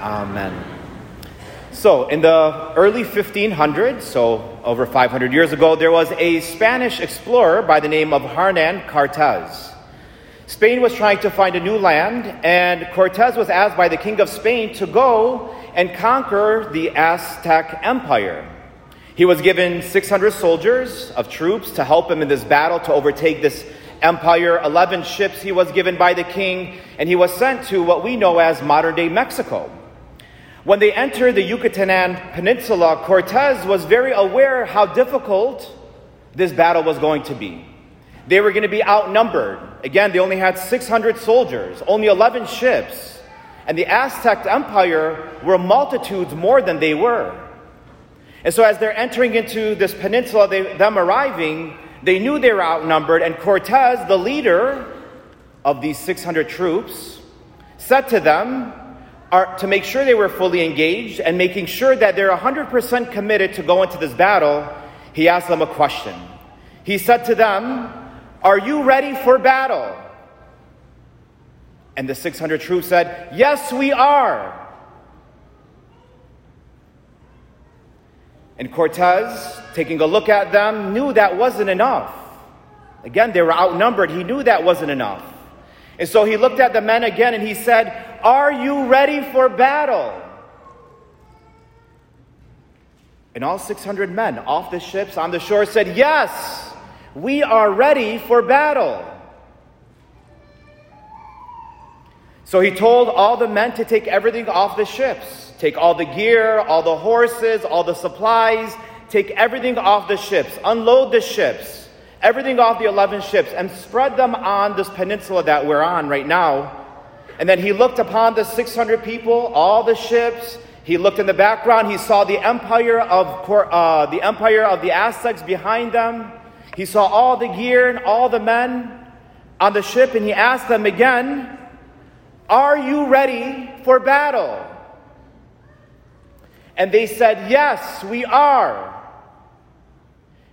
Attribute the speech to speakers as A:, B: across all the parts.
A: Amen. So, in the early 1500s, so over 500 years ago, there was a Spanish explorer by the name of Hernan Cortez. Spain was trying to find a new land, and Cortez was asked by the king of Spain to go and conquer the Aztec Empire. He was given 600 soldiers of troops to help him in this battle to overtake this empire. 11 ships he was given by the king, and he was sent to what we know as modern day Mexico. When they entered the Yucatan Peninsula, Cortez was very aware how difficult this battle was going to be. They were going to be outnumbered. Again, they only had 600 soldiers, only 11 ships, and the Aztec Empire were multitudes more than they were. And so, as they're entering into this peninsula, they, them arriving, they knew they were outnumbered, and Cortez, the leader of these 600 troops, said to them, are, to make sure they were fully engaged and making sure that they're 100% committed to go into this battle, he asked them a question. He said to them, Are you ready for battle? And the 600 troops said, Yes, we are. And Cortez, taking a look at them, knew that wasn't enough. Again, they were outnumbered. He knew that wasn't enough. And so he looked at the men again and he said, are you ready for battle? And all 600 men off the ships on the shore said, Yes, we are ready for battle. So he told all the men to take everything off the ships. Take all the gear, all the horses, all the supplies, take everything off the ships, unload the ships, everything off the 11 ships, and spread them on this peninsula that we're on right now and then he looked upon the 600 people, all the ships. He looked in the background. He saw the empire of uh, the empire of the Aztecs behind them. He saw all the gear and all the men on the ship, and he asked them again, "Are you ready for battle?" And they said, "Yes, we are."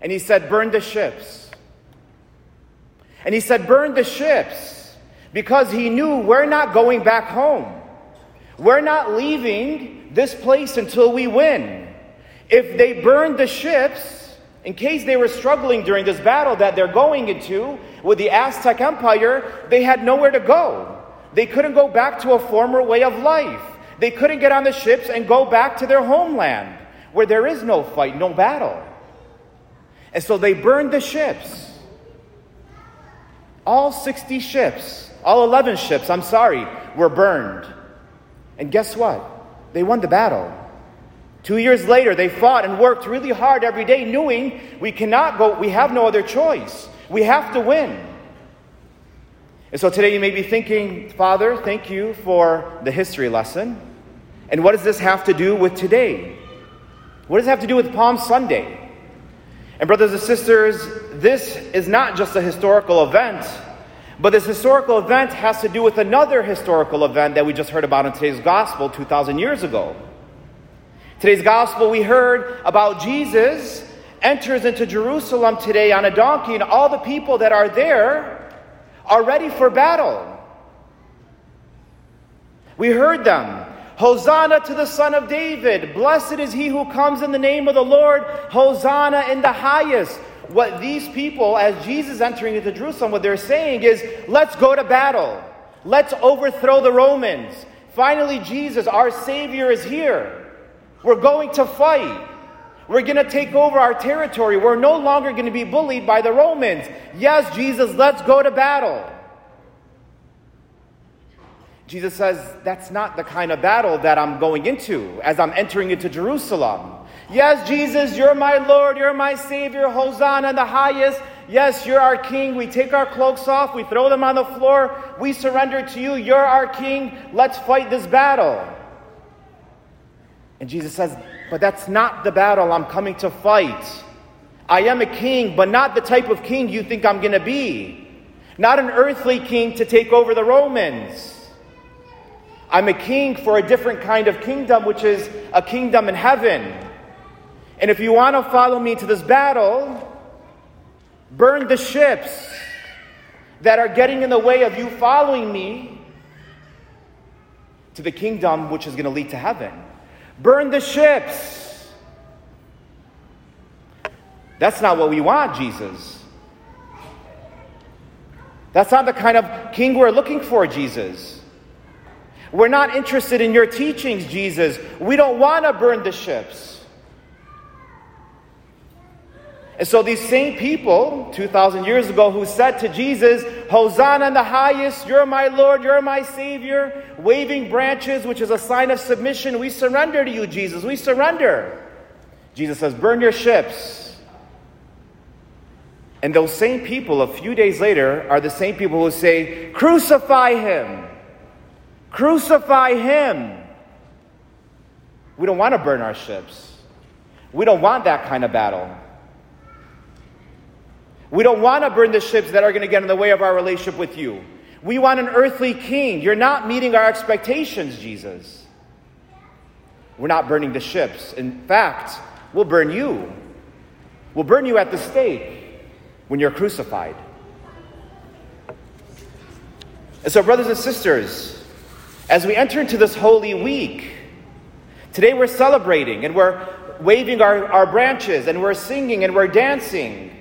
A: And he said, "Burn the ships." And he said, "Burn the ships." Because he knew we're not going back home. We're not leaving this place until we win. If they burned the ships, in case they were struggling during this battle that they're going into with the Aztec Empire, they had nowhere to go. They couldn't go back to a former way of life. They couldn't get on the ships and go back to their homeland where there is no fight, no battle. And so they burned the ships. All 60 ships all 11 ships, I'm sorry, were burned. And guess what? They won the battle. Two years later, they fought and worked really hard every day, knowing we cannot go, we have no other choice. We have to win. And so today you may be thinking, Father, thank you for the history lesson. And what does this have to do with today? What does it have to do with Palm Sunday? And, brothers and sisters, this is not just a historical event but this historical event has to do with another historical event that we just heard about in today's gospel 2,000 years ago. Today's gospel, we heard about Jesus enters into Jerusalem today on a donkey, and all the people that are there are ready for battle. We heard them. Hosanna to the Son of David. Blessed is he who comes in the name of the Lord. Hosanna in the highest what these people, as Jesus entering into Jerusalem, what they're saying is, let's go to battle. Let's overthrow the Romans. Finally, Jesus, our Savior, is here. We're going to fight. We're going to take over our territory. We're no longer going to be bullied by the Romans. Yes, Jesus, let's go to battle. Jesus says, That's not the kind of battle that I'm going into as I'm entering into Jerusalem. Yes, Jesus, you're my Lord, you're my Savior, Hosanna in the highest. Yes, you're our King. We take our cloaks off, we throw them on the floor, we surrender to you. You're our King. Let's fight this battle. And Jesus says, But that's not the battle I'm coming to fight. I am a king, but not the type of king you think I'm going to be. Not an earthly king to take over the Romans. I'm a king for a different kind of kingdom, which is a kingdom in heaven. And if you want to follow me to this battle, burn the ships that are getting in the way of you following me. to the kingdom which is going to lead to heaven. Burn the ships. That's not what we want, Jesus. That's not the kind of king we're looking for, Jesus. We're not interested in your teachings, Jesus. We don't want to burn the ships. And so these same people, 2,000 years ago, who said to Jesus, Hosanna in the highest, you're my Lord, you're my Savior, waving branches, which is a sign of submission, we surrender to you, Jesus, we surrender. Jesus says, burn your ships. And those same people, a few days later, are the same people who say, Crucify him! Crucify him! We don't want to burn our ships. We don't want that kind of battle. We don't want to burn the ships that are going to get in the way of our relationship with you. We want an earthly king. You're not meeting our expectations, Jesus. We're not burning the ships. In fact, we'll burn you. We'll burn you at the stake when you're crucified. And so, brothers and sisters, as we enter into this holy week, today we're celebrating and we're waving our, our branches and we're singing and we're dancing.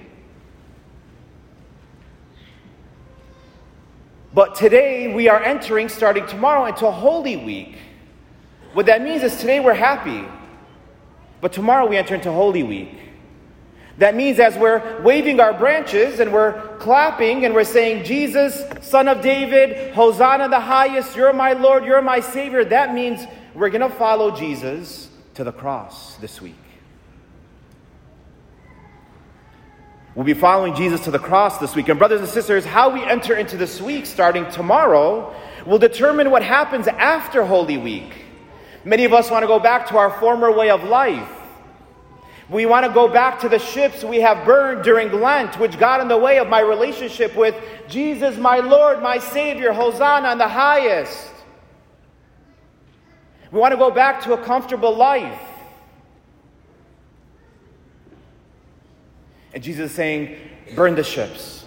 A: But today we are entering, starting tomorrow, into Holy Week. What that means is today we're happy, but tomorrow we enter into Holy Week. That means as we're waving our branches and we're clapping and we're saying, Jesus, Son of David, Hosanna the highest, you're my Lord, you're my Savior, that means we're going to follow Jesus to the cross this week. We'll be following Jesus to the cross this week. And, brothers and sisters, how we enter into this week starting tomorrow will determine what happens after Holy Week. Many of us want to go back to our former way of life. We want to go back to the ships we have burned during Lent, which got in the way of my relationship with Jesus, my Lord, my Savior, Hosanna in the highest. We want to go back to a comfortable life. And Jesus is saying, burn the ships.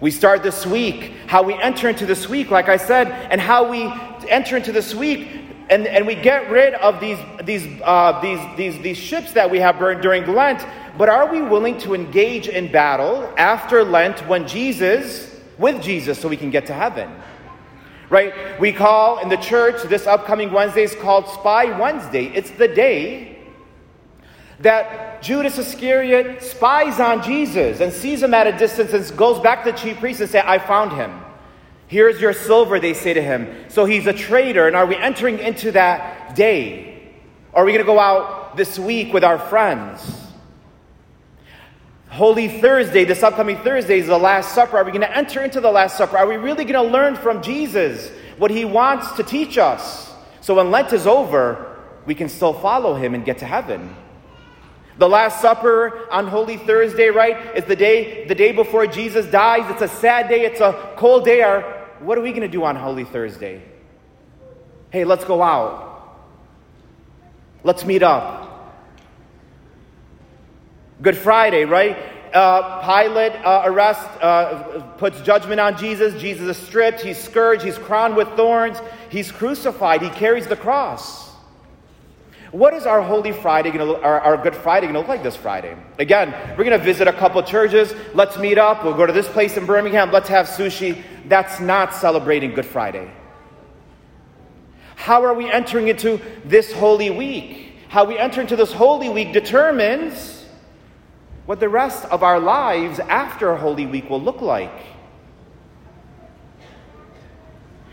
A: We start this week, how we enter into this week, like I said, and how we enter into this week and, and we get rid of these, these, uh, these, these, these ships that we have burned during Lent. But are we willing to engage in battle after Lent when Jesus, with Jesus, so we can get to heaven? Right? We call in the church this upcoming Wednesday is called Spy Wednesday. It's the day that Judas Iscariot spies on Jesus and sees him at a distance and goes back to the chief priests and say, I found him. Here's your silver, they say to him. So he's a traitor. And are we entering into that day? Are we going to go out this week with our friends? Holy Thursday, this upcoming Thursday, is the Last Supper. Are we going to enter into the Last Supper? Are we really going to learn from Jesus what he wants to teach us? So when Lent is over, we can still follow him and get to heaven. The Last Supper on Holy Thursday, right, is the day, the day before Jesus dies. It's a sad day, it's a cold day. Our, what are we going to do on Holy Thursday? Hey, let's go out. Let's meet up. Good Friday, right? Uh, Pilate uh, arrests, uh, puts judgment on Jesus. Jesus is stripped, he's scourged, he's crowned with thorns, he's crucified, he carries the cross. What is our Holy Friday going to our, our Good Friday going to look like this Friday? Again, we're going to visit a couple churches. Let's meet up. We'll go to this place in Birmingham. Let's have sushi. That's not celebrating Good Friday. How are we entering into this Holy Week? How we enter into this Holy Week determines what the rest of our lives after Holy Week will look like.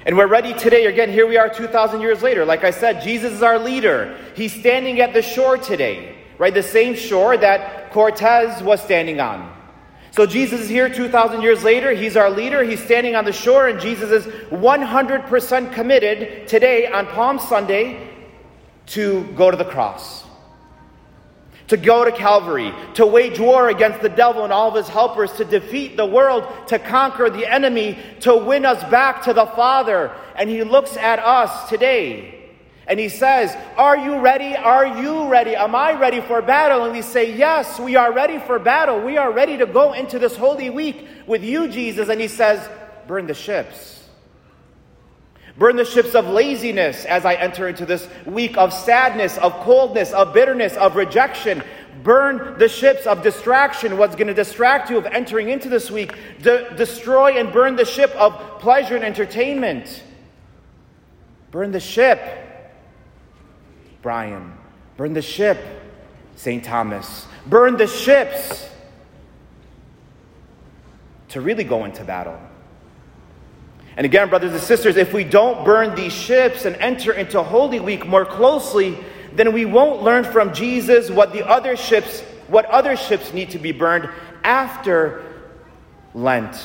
A: And we're ready today. Again, here we are 2,000 years later. Like I said, Jesus is our leader. He's standing at the shore today, right? The same shore that Cortez was standing on. So Jesus is here 2,000 years later. He's our leader. He's standing on the shore, and Jesus is 100% committed today on Palm Sunday to go to the cross to go to Calvary, to wage war against the devil and all of his helpers, to defeat the world, to conquer the enemy, to win us back to the Father. And he looks at us today and he says, Are you ready? Are you ready? Am I ready for battle? And we say, Yes, we are ready for battle. We are ready to go into this holy week with you, Jesus. And he says, Burn the ships. Burn the ships of laziness as I enter into this week of sadness, of coldness, of bitterness, of rejection. Burn the ships of distraction, what's going to distract you of entering into this week. De- destroy and burn the ship of pleasure and entertainment. Burn the ship, Brian. Burn the ship, St. Thomas. Burn the ships to really go into battle. And again, brothers and sisters, if we don't burn these ships and enter into Holy Week more closely, then we won't learn from Jesus what the other ships, what other ships need to be burned after Lent,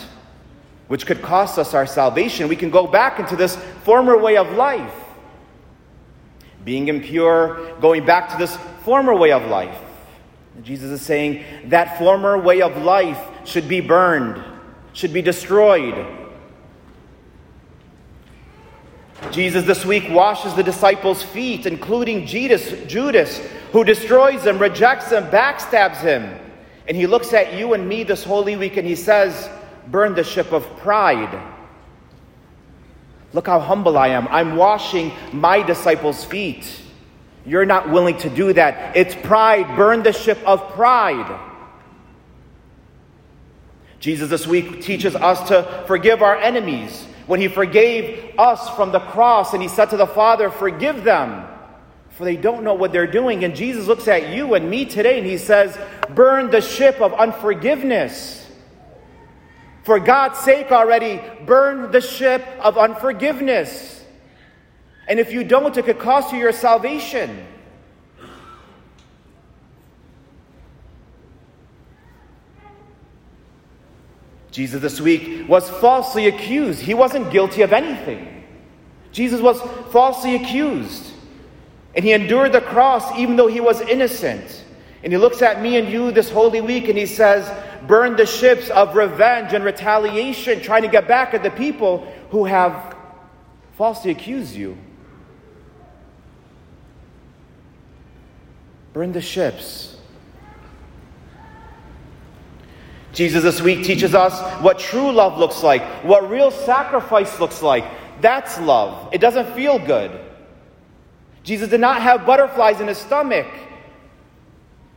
A: which could cost us our salvation. We can go back into this former way of life. Being impure, going back to this former way of life. Jesus is saying that former way of life should be burned, should be destroyed. Jesus this week washes the disciples' feet, including Judas, Judas, who destroys them, rejects them, backstabs him. And he looks at you and me this Holy Week and he says, Burn the ship of pride. Look how humble I am. I'm washing my disciples' feet. You're not willing to do that. It's pride. Burn the ship of pride. Jesus this week teaches us to forgive our enemies when he forgave us from the cross and he said to the Father, Forgive them, for they don't know what they're doing. And Jesus looks at you and me today and he says, Burn the ship of unforgiveness. For God's sake already, burn the ship of unforgiveness. And if you don't, it could cost you your salvation. Jesus this week was falsely accused. He wasn't guilty of anything. Jesus was falsely accused. And he endured the cross even though he was innocent. And he looks at me and you this Holy Week and he says, Burn the ships of revenge and retaliation, trying to get back at the people who have falsely accused you. Burn the ships. Jesus this week teaches us what true love looks like, what real sacrifice looks like. That's love. It doesn't feel good. Jesus did not have butterflies in his stomach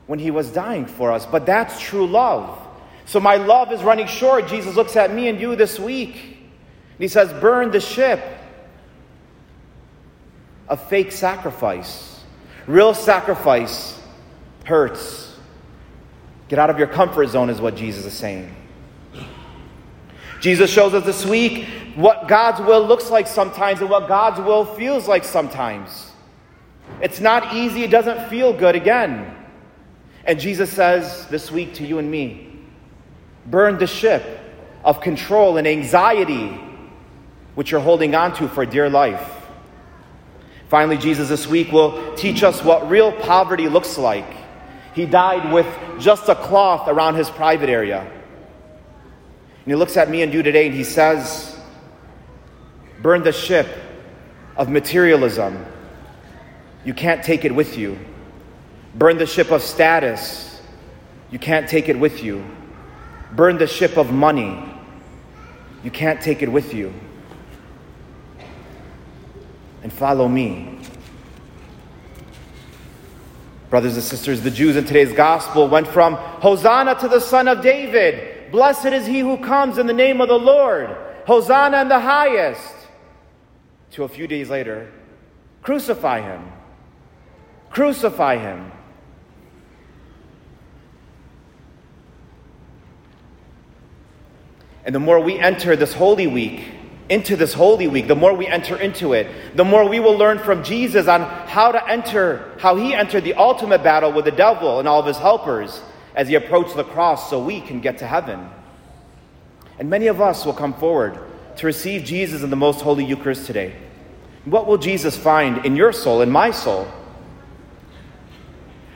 A: when he was dying for us, but that's true love. So my love is running short. Jesus looks at me and you this week. And he says, Burn the ship A fake sacrifice. Real sacrifice hurts. Get out of your comfort zone, is what Jesus is saying. Jesus shows us this week what God's will looks like sometimes and what God's will feels like sometimes. It's not easy, it doesn't feel good again. And Jesus says this week to you and me burn the ship of control and anxiety which you're holding on to for dear life. Finally, Jesus this week will teach us what real poverty looks like he died with just a cloth around his private area. And he looks at me and you today and he says, Burn the ship of materialism. You can't take it with you. Burn the ship of status. You can't take it with you. Burn the ship of money. You can't take it with you. And follow me. Brothers and sisters, the Jews in today's gospel went from Hosanna to the Son of David. Blessed is he who comes in the name of the Lord. Hosanna in the highest. To a few days later, crucify him. Crucify him. And the more we enter this Holy Week, into this Holy Week, the more we enter into it, the more we will learn from Jesus on how to enter, how he entered the ultimate battle with the devil and all of his helpers as he approached the cross so we can get to heaven. And many of us will come forward to receive Jesus in the most holy Eucharist today. What will Jesus find in your soul, in my soul?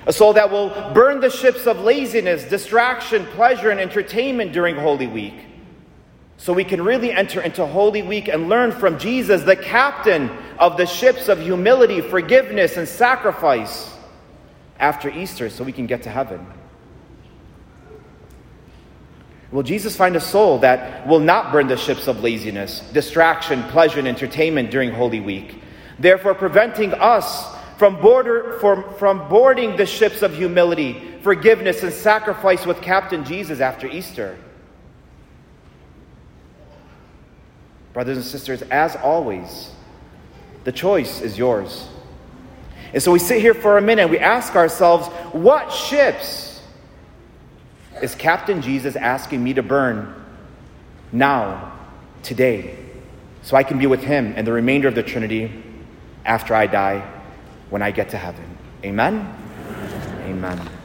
A: A soul that will burn the ships of laziness, distraction, pleasure, and entertainment during Holy Week so we can really enter into Holy Week and learn from Jesus, the captain of the ships of humility, forgiveness, and sacrifice after Easter, so we can get to heaven. Will Jesus find a soul that will not burn the ships of laziness, distraction, pleasure, and entertainment during Holy Week, therefore preventing us from, border, from, from boarding the ships of humility, forgiveness, and sacrifice with Captain Jesus after Easter? Brothers and sisters, as always, the choice is yours. And so we sit here for a minute and we ask ourselves, what ships is Captain Jesus asking me to burn now, today, so I can be with him and the remainder of the Trinity after I die when I get to heaven? Amen? Amen.